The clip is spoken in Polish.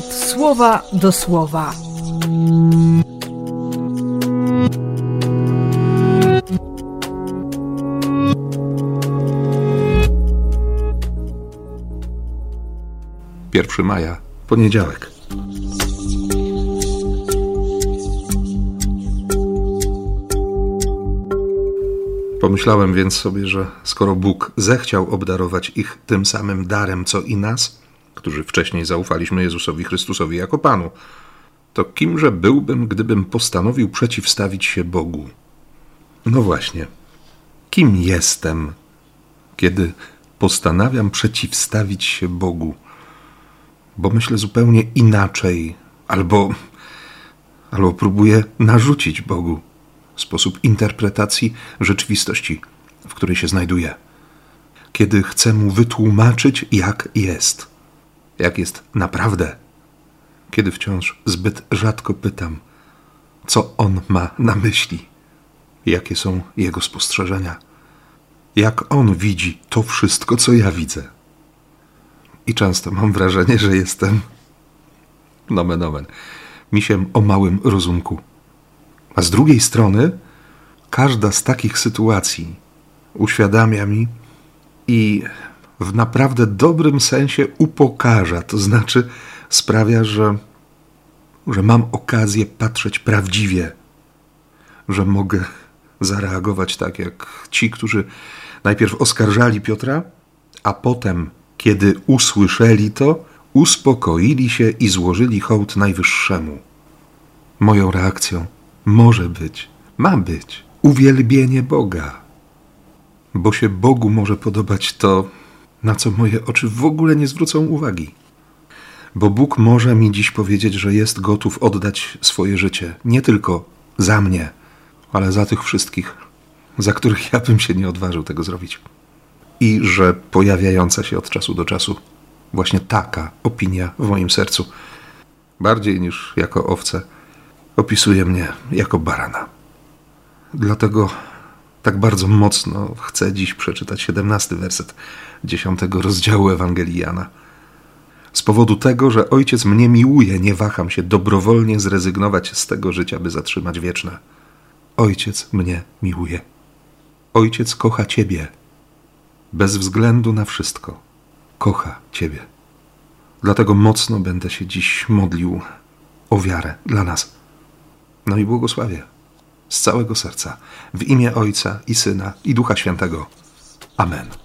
słowa do słowa. Pierwszy maja, poniedziałek. Pomyślałem więc sobie, że skoro Bóg zechciał obdarować ich tym samym darem, co i nas, którzy wcześniej zaufaliśmy Jezusowi Chrystusowi jako Panu, to kimże byłbym, gdybym postanowił przeciwstawić się Bogu? No właśnie, kim jestem, kiedy postanawiam przeciwstawić się Bogu? Bo myślę zupełnie inaczej, albo, albo próbuję narzucić Bogu sposób interpretacji rzeczywistości, w której się znajduję. Kiedy chcę mu wytłumaczyć, jak jest, jak jest naprawdę, kiedy wciąż zbyt rzadko pytam, co on ma na myśli, jakie są jego spostrzeżenia, jak on widzi to wszystko, co ja widzę. I często mam wrażenie, że jestem, nomen omen, misiem o małym rozumku. A z drugiej strony, każda z takich sytuacji uświadamia mi i w naprawdę dobrym sensie upokarza, to znaczy sprawia, że, że mam okazję patrzeć prawdziwie, że mogę zareagować tak jak ci, którzy najpierw oskarżali Piotra, a potem, kiedy usłyszeli to, uspokoili się i złożyli hołd Najwyższemu. Moją reakcją może być, ma być uwielbienie Boga. Bo się Bogu może podobać to, na co moje oczy w ogóle nie zwrócą uwagi. Bo Bóg może mi dziś powiedzieć, że jest gotów oddać swoje życie nie tylko za mnie, ale za tych wszystkich, za których ja bym się nie odważył tego zrobić. I że pojawiająca się od czasu do czasu właśnie taka opinia w moim sercu, bardziej niż jako owce, opisuje mnie jako barana. Dlatego tak bardzo mocno chcę dziś przeczytać 17 werset 10 rozdziału Ewangelii Jana. Z powodu tego, że Ojciec mnie miłuje, nie waham się dobrowolnie zrezygnować z tego życia, by zatrzymać wieczne. Ojciec mnie miłuje. Ojciec kocha Ciebie. Bez względu na wszystko. Kocha Ciebie. Dlatego mocno będę się dziś modlił o wiarę dla nas no i błogosławię z całego serca w imię Ojca i Syna i Ducha Świętego. Amen.